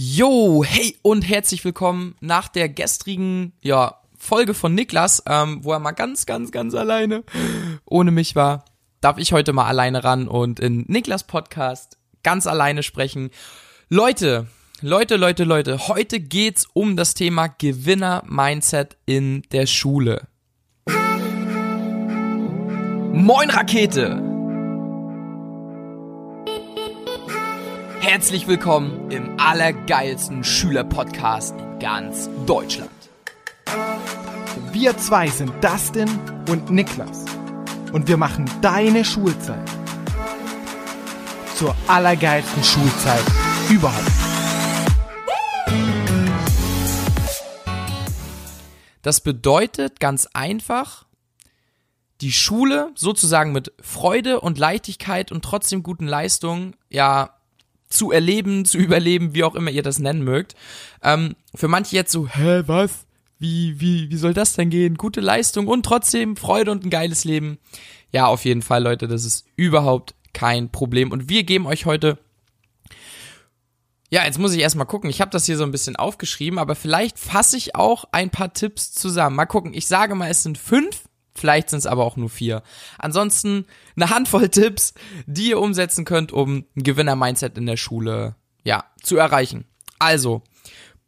Yo, hey und herzlich willkommen nach der gestrigen, ja, Folge von Niklas, ähm, wo er mal ganz, ganz, ganz alleine ohne mich war, darf ich heute mal alleine ran und in Niklas Podcast ganz alleine sprechen. Leute, Leute, Leute, Leute, heute geht's um das Thema Gewinner-Mindset in der Schule. Moin Rakete! Herzlich willkommen im allergeilsten Schülerpodcast in ganz Deutschland. Wir zwei sind Dustin und Niklas und wir machen deine Schulzeit zur allergeilsten Schulzeit überhaupt. Das bedeutet ganz einfach, die Schule sozusagen mit Freude und Leichtigkeit und trotzdem guten Leistungen, ja, zu erleben, zu überleben, wie auch immer ihr das nennen mögt. Ähm, für manche jetzt so, hä, was? Wie, wie, wie soll das denn gehen? Gute Leistung und trotzdem Freude und ein geiles Leben. Ja, auf jeden Fall, Leute, das ist überhaupt kein Problem. Und wir geben euch heute ja, jetzt muss ich erstmal gucken. Ich habe das hier so ein bisschen aufgeschrieben, aber vielleicht fasse ich auch ein paar Tipps zusammen. Mal gucken. Ich sage mal, es sind fünf, vielleicht sind es aber auch nur vier. Ansonsten eine Handvoll Tipps, die ihr umsetzen könnt, um ein Gewinner-Mindset in der Schule, ja, zu erreichen. Also,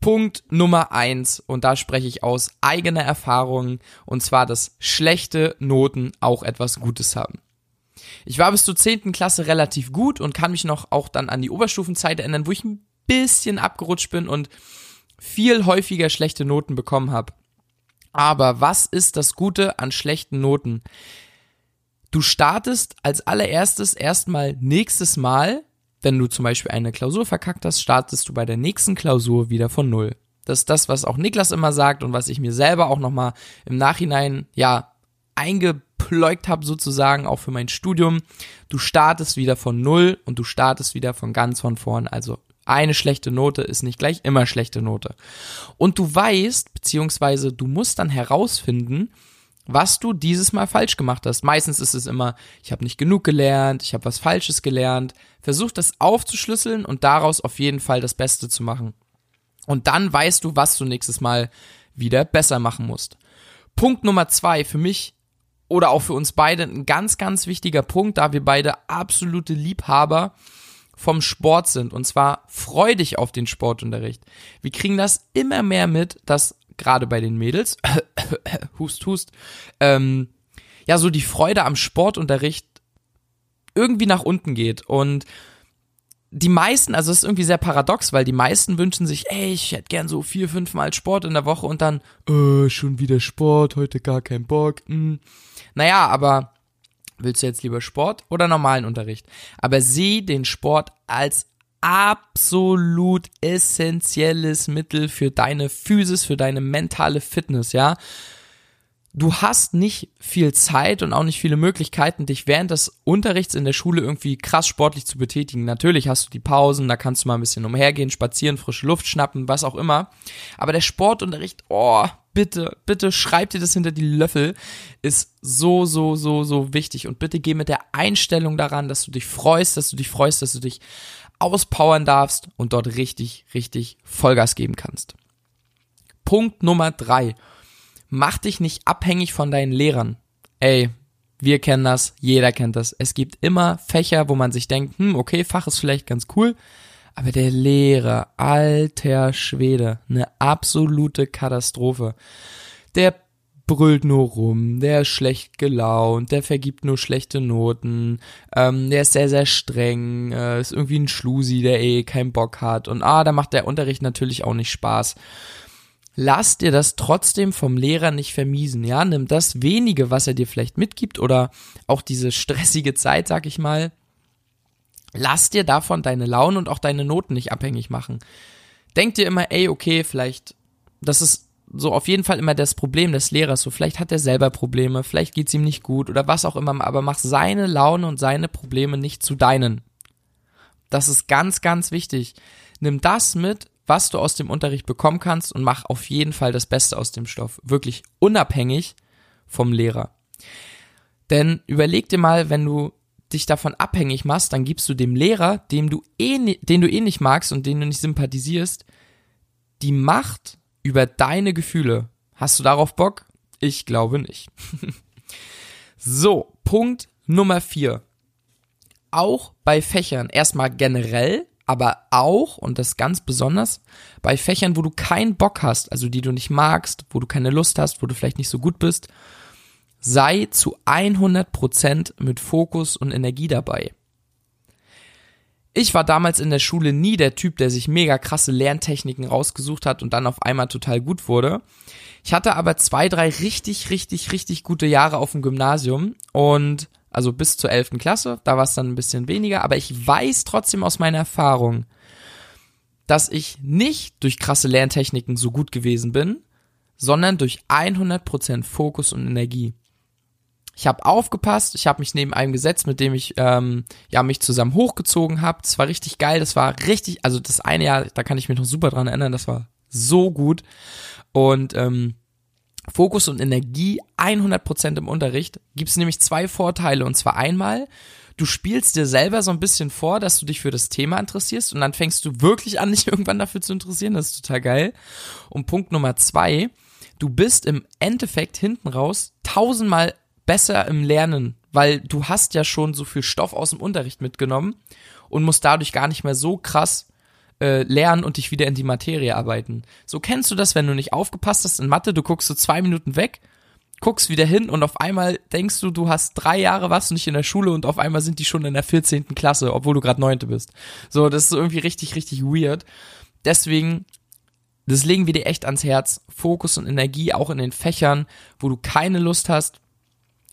Punkt Nummer eins, und da spreche ich aus eigener Erfahrung, und zwar, dass schlechte Noten auch etwas Gutes haben. Ich war bis zur zehnten Klasse relativ gut und kann mich noch auch dann an die Oberstufenzeit erinnern, wo ich ein bisschen abgerutscht bin und viel häufiger schlechte Noten bekommen habe. Aber was ist das Gute an schlechten Noten? Du startest als allererstes erstmal nächstes Mal, wenn du zum Beispiel eine Klausur verkackt hast, startest du bei der nächsten Klausur wieder von Null. Das ist das, was auch Niklas immer sagt und was ich mir selber auch nochmal im Nachhinein, ja, eingepleugt habe sozusagen, auch für mein Studium. Du startest wieder von Null und du startest wieder von ganz von vorn. Also eine schlechte Note ist nicht gleich immer schlechte Note. Und du weißt, beziehungsweise du musst dann herausfinden, was du dieses Mal falsch gemacht hast. Meistens ist es immer, ich habe nicht genug gelernt, ich habe was Falsches gelernt. Versuch das aufzuschlüsseln und daraus auf jeden Fall das Beste zu machen. Und dann weißt du, was du nächstes Mal wieder besser machen musst. Punkt Nummer zwei für mich oder auch für uns beide ein ganz, ganz wichtiger Punkt, da wir beide absolute Liebhaber vom Sport sind. Und zwar freudig auf den Sportunterricht. Wir kriegen das immer mehr mit, dass gerade bei den Mädels, hust, hust, ähm, ja, so die Freude am Sportunterricht irgendwie nach unten geht. Und die meisten, also es ist irgendwie sehr paradox, weil die meisten wünschen sich, ey, ich hätte gern so vier, fünf Mal Sport in der Woche und dann, äh, schon wieder Sport, heute gar kein Bock. Hm. Naja, aber willst du jetzt lieber Sport oder normalen Unterricht? Aber sieh den Sport als absolut essentielles Mittel für deine Physis, für deine mentale Fitness, ja. Du hast nicht viel Zeit und auch nicht viele Möglichkeiten, dich während des Unterrichts in der Schule irgendwie krass sportlich zu betätigen. Natürlich hast du die Pausen, da kannst du mal ein bisschen umhergehen, spazieren, frische Luft schnappen, was auch immer. Aber der Sportunterricht, oh, bitte, bitte schreib dir das hinter die Löffel, ist so, so, so, so wichtig. Und bitte geh mit der Einstellung daran, dass du dich freust, dass du dich freust, dass du dich auspowern darfst und dort richtig, richtig Vollgas geben kannst. Punkt Nummer drei. Mach dich nicht abhängig von deinen Lehrern. Ey, wir kennen das, jeder kennt das. Es gibt immer Fächer, wo man sich denkt, hm, okay, Fach ist vielleicht ganz cool, aber der Lehrer, alter Schwede, eine absolute Katastrophe. Der brüllt nur rum, der ist schlecht gelaunt, der vergibt nur schlechte Noten, ähm, der ist sehr, sehr streng, äh, ist irgendwie ein Schlusi, der eh keinen Bock hat und ah, da macht der Unterricht natürlich auch nicht Spaß. Lass dir das trotzdem vom Lehrer nicht vermiesen, ja, nimm das wenige, was er dir vielleicht mitgibt oder auch diese stressige Zeit, sag ich mal, lass dir davon deine Laune und auch deine Noten nicht abhängig machen. Denk dir immer, ey, okay, vielleicht, das ist so auf jeden Fall immer das Problem des Lehrers. So, vielleicht hat er selber Probleme, vielleicht geht's ihm nicht gut oder was auch immer, aber mach seine Laune und seine Probleme nicht zu deinen. Das ist ganz, ganz wichtig. Nimm das mit, was du aus dem Unterricht bekommen kannst und mach auf jeden Fall das Beste aus dem Stoff. Wirklich unabhängig vom Lehrer. Denn überleg dir mal, wenn du dich davon abhängig machst, dann gibst du dem Lehrer, dem du eh, den du eh nicht magst und den du nicht sympathisierst, die Macht über deine Gefühle. Hast du darauf Bock? Ich glaube nicht. so, Punkt Nummer vier. Auch bei Fächern, erstmal generell, aber auch, und das ganz besonders, bei Fächern, wo du keinen Bock hast, also die du nicht magst, wo du keine Lust hast, wo du vielleicht nicht so gut bist, sei zu 100% mit Fokus und Energie dabei. Ich war damals in der Schule nie der Typ, der sich mega krasse Lerntechniken rausgesucht hat und dann auf einmal total gut wurde. Ich hatte aber zwei, drei richtig, richtig, richtig gute Jahre auf dem Gymnasium und also bis zur elften Klasse, da war es dann ein bisschen weniger, aber ich weiß trotzdem aus meiner Erfahrung, dass ich nicht durch krasse Lerntechniken so gut gewesen bin, sondern durch 100% Fokus und Energie. Ich habe aufgepasst, ich habe mich neben einem gesetzt, mit dem ich ähm, ja mich zusammen hochgezogen habe. Das war richtig geil, das war richtig, also das eine Jahr, da kann ich mich noch super dran erinnern, das war so gut. Und ähm, Fokus und Energie 100% im Unterricht gibt es nämlich zwei Vorteile. Und zwar einmal, du spielst dir selber so ein bisschen vor, dass du dich für das Thema interessierst und dann fängst du wirklich an, dich irgendwann dafür zu interessieren. Das ist total geil. Und Punkt Nummer zwei, du bist im Endeffekt hinten raus tausendmal besser im Lernen, weil du hast ja schon so viel Stoff aus dem Unterricht mitgenommen und musst dadurch gar nicht mehr so krass äh, lernen und dich wieder in die Materie arbeiten. So kennst du das, wenn du nicht aufgepasst hast in Mathe, du guckst so zwei Minuten weg, guckst wieder hin und auf einmal denkst du, du hast drei Jahre warst du nicht in der Schule und auf einmal sind die schon in der 14. Klasse, obwohl du gerade neunte bist. So, das ist irgendwie richtig, richtig weird. Deswegen, das legen wir dir echt ans Herz. Fokus und Energie auch in den Fächern, wo du keine Lust hast,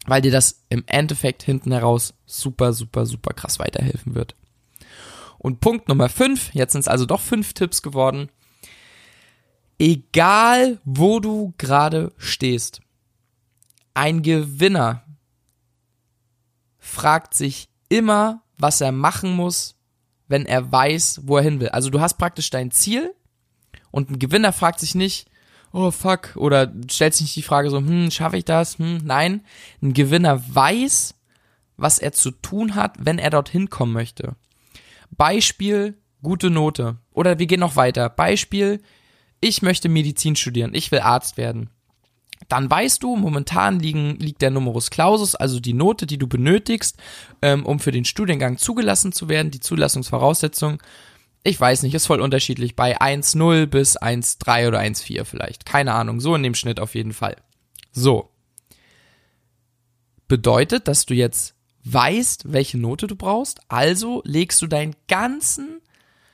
weil dir das im Endeffekt hinten heraus super, super, super krass weiterhelfen wird. Und Punkt Nummer 5, jetzt sind es also doch fünf Tipps geworden. Egal, wo du gerade stehst, ein Gewinner fragt sich immer, was er machen muss, wenn er weiß, wo er hin will. Also du hast praktisch dein Ziel und ein Gewinner fragt sich nicht, oh fuck, oder stellt sich nicht die Frage so, hm, schaffe ich das? Hm, nein, ein Gewinner weiß, was er zu tun hat, wenn er dorthin kommen möchte. Beispiel, gute Note. Oder wir gehen noch weiter. Beispiel, ich möchte Medizin studieren, ich will Arzt werden. Dann weißt du, momentan liegen, liegt der Numerus Clausus, also die Note, die du benötigst, ähm, um für den Studiengang zugelassen zu werden, die Zulassungsvoraussetzung, ich weiß nicht, ist voll unterschiedlich. Bei 1,0 bis 1,3 oder 1,4 vielleicht. Keine Ahnung. So in dem Schnitt auf jeden Fall. So. Bedeutet, dass du jetzt weißt, welche Note du brauchst. Also legst du deinen ganzen,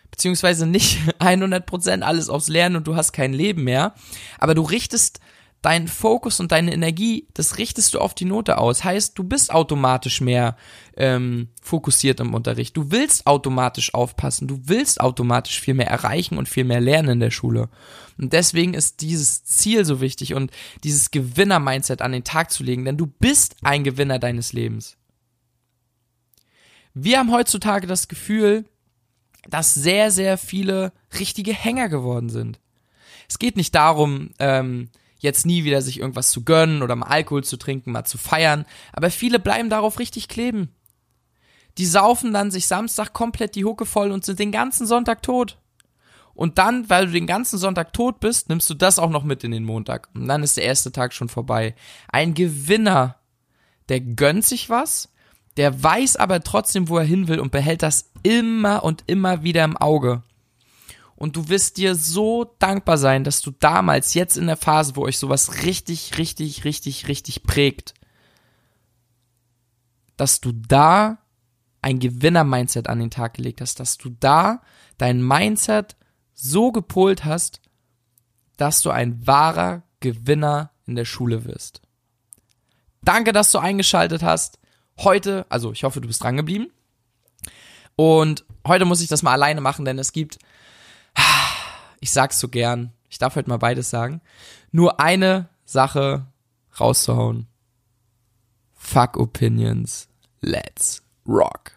beziehungsweise nicht 100% alles aufs Lernen und du hast kein Leben mehr. Aber du richtest dein Fokus und deine Energie, das richtest du auf die Note aus. Heißt, du bist automatisch mehr ähm, fokussiert im Unterricht. Du willst automatisch aufpassen. Du willst automatisch viel mehr erreichen und viel mehr lernen in der Schule. Und deswegen ist dieses Ziel so wichtig und dieses Gewinner-Mindset an den Tag zu legen, denn du bist ein Gewinner deines Lebens. Wir haben heutzutage das Gefühl, dass sehr, sehr viele richtige Hänger geworden sind. Es geht nicht darum, ähm, jetzt nie wieder sich irgendwas zu gönnen oder mal Alkohol zu trinken, mal zu feiern. Aber viele bleiben darauf richtig kleben. Die saufen dann sich Samstag komplett die Hucke voll und sind den ganzen Sonntag tot. Und dann, weil du den ganzen Sonntag tot bist, nimmst du das auch noch mit in den Montag. Und dann ist der erste Tag schon vorbei. Ein Gewinner, der gönnt sich was, der weiß aber trotzdem, wo er hin will und behält das immer und immer wieder im Auge. Und du wirst dir so dankbar sein, dass du damals, jetzt in der Phase, wo euch sowas richtig, richtig, richtig, richtig prägt, dass du da ein Gewinner-Mindset an den Tag gelegt hast, dass du da dein Mindset so gepolt hast, dass du ein wahrer Gewinner in der Schule wirst. Danke, dass du eingeschaltet hast. Heute, also ich hoffe, du bist dran geblieben. Und heute muss ich das mal alleine machen, denn es gibt ich sag's so gern, ich darf heute mal beides sagen, nur eine Sache rauszuhauen. Fuck Opinions. Let's rock.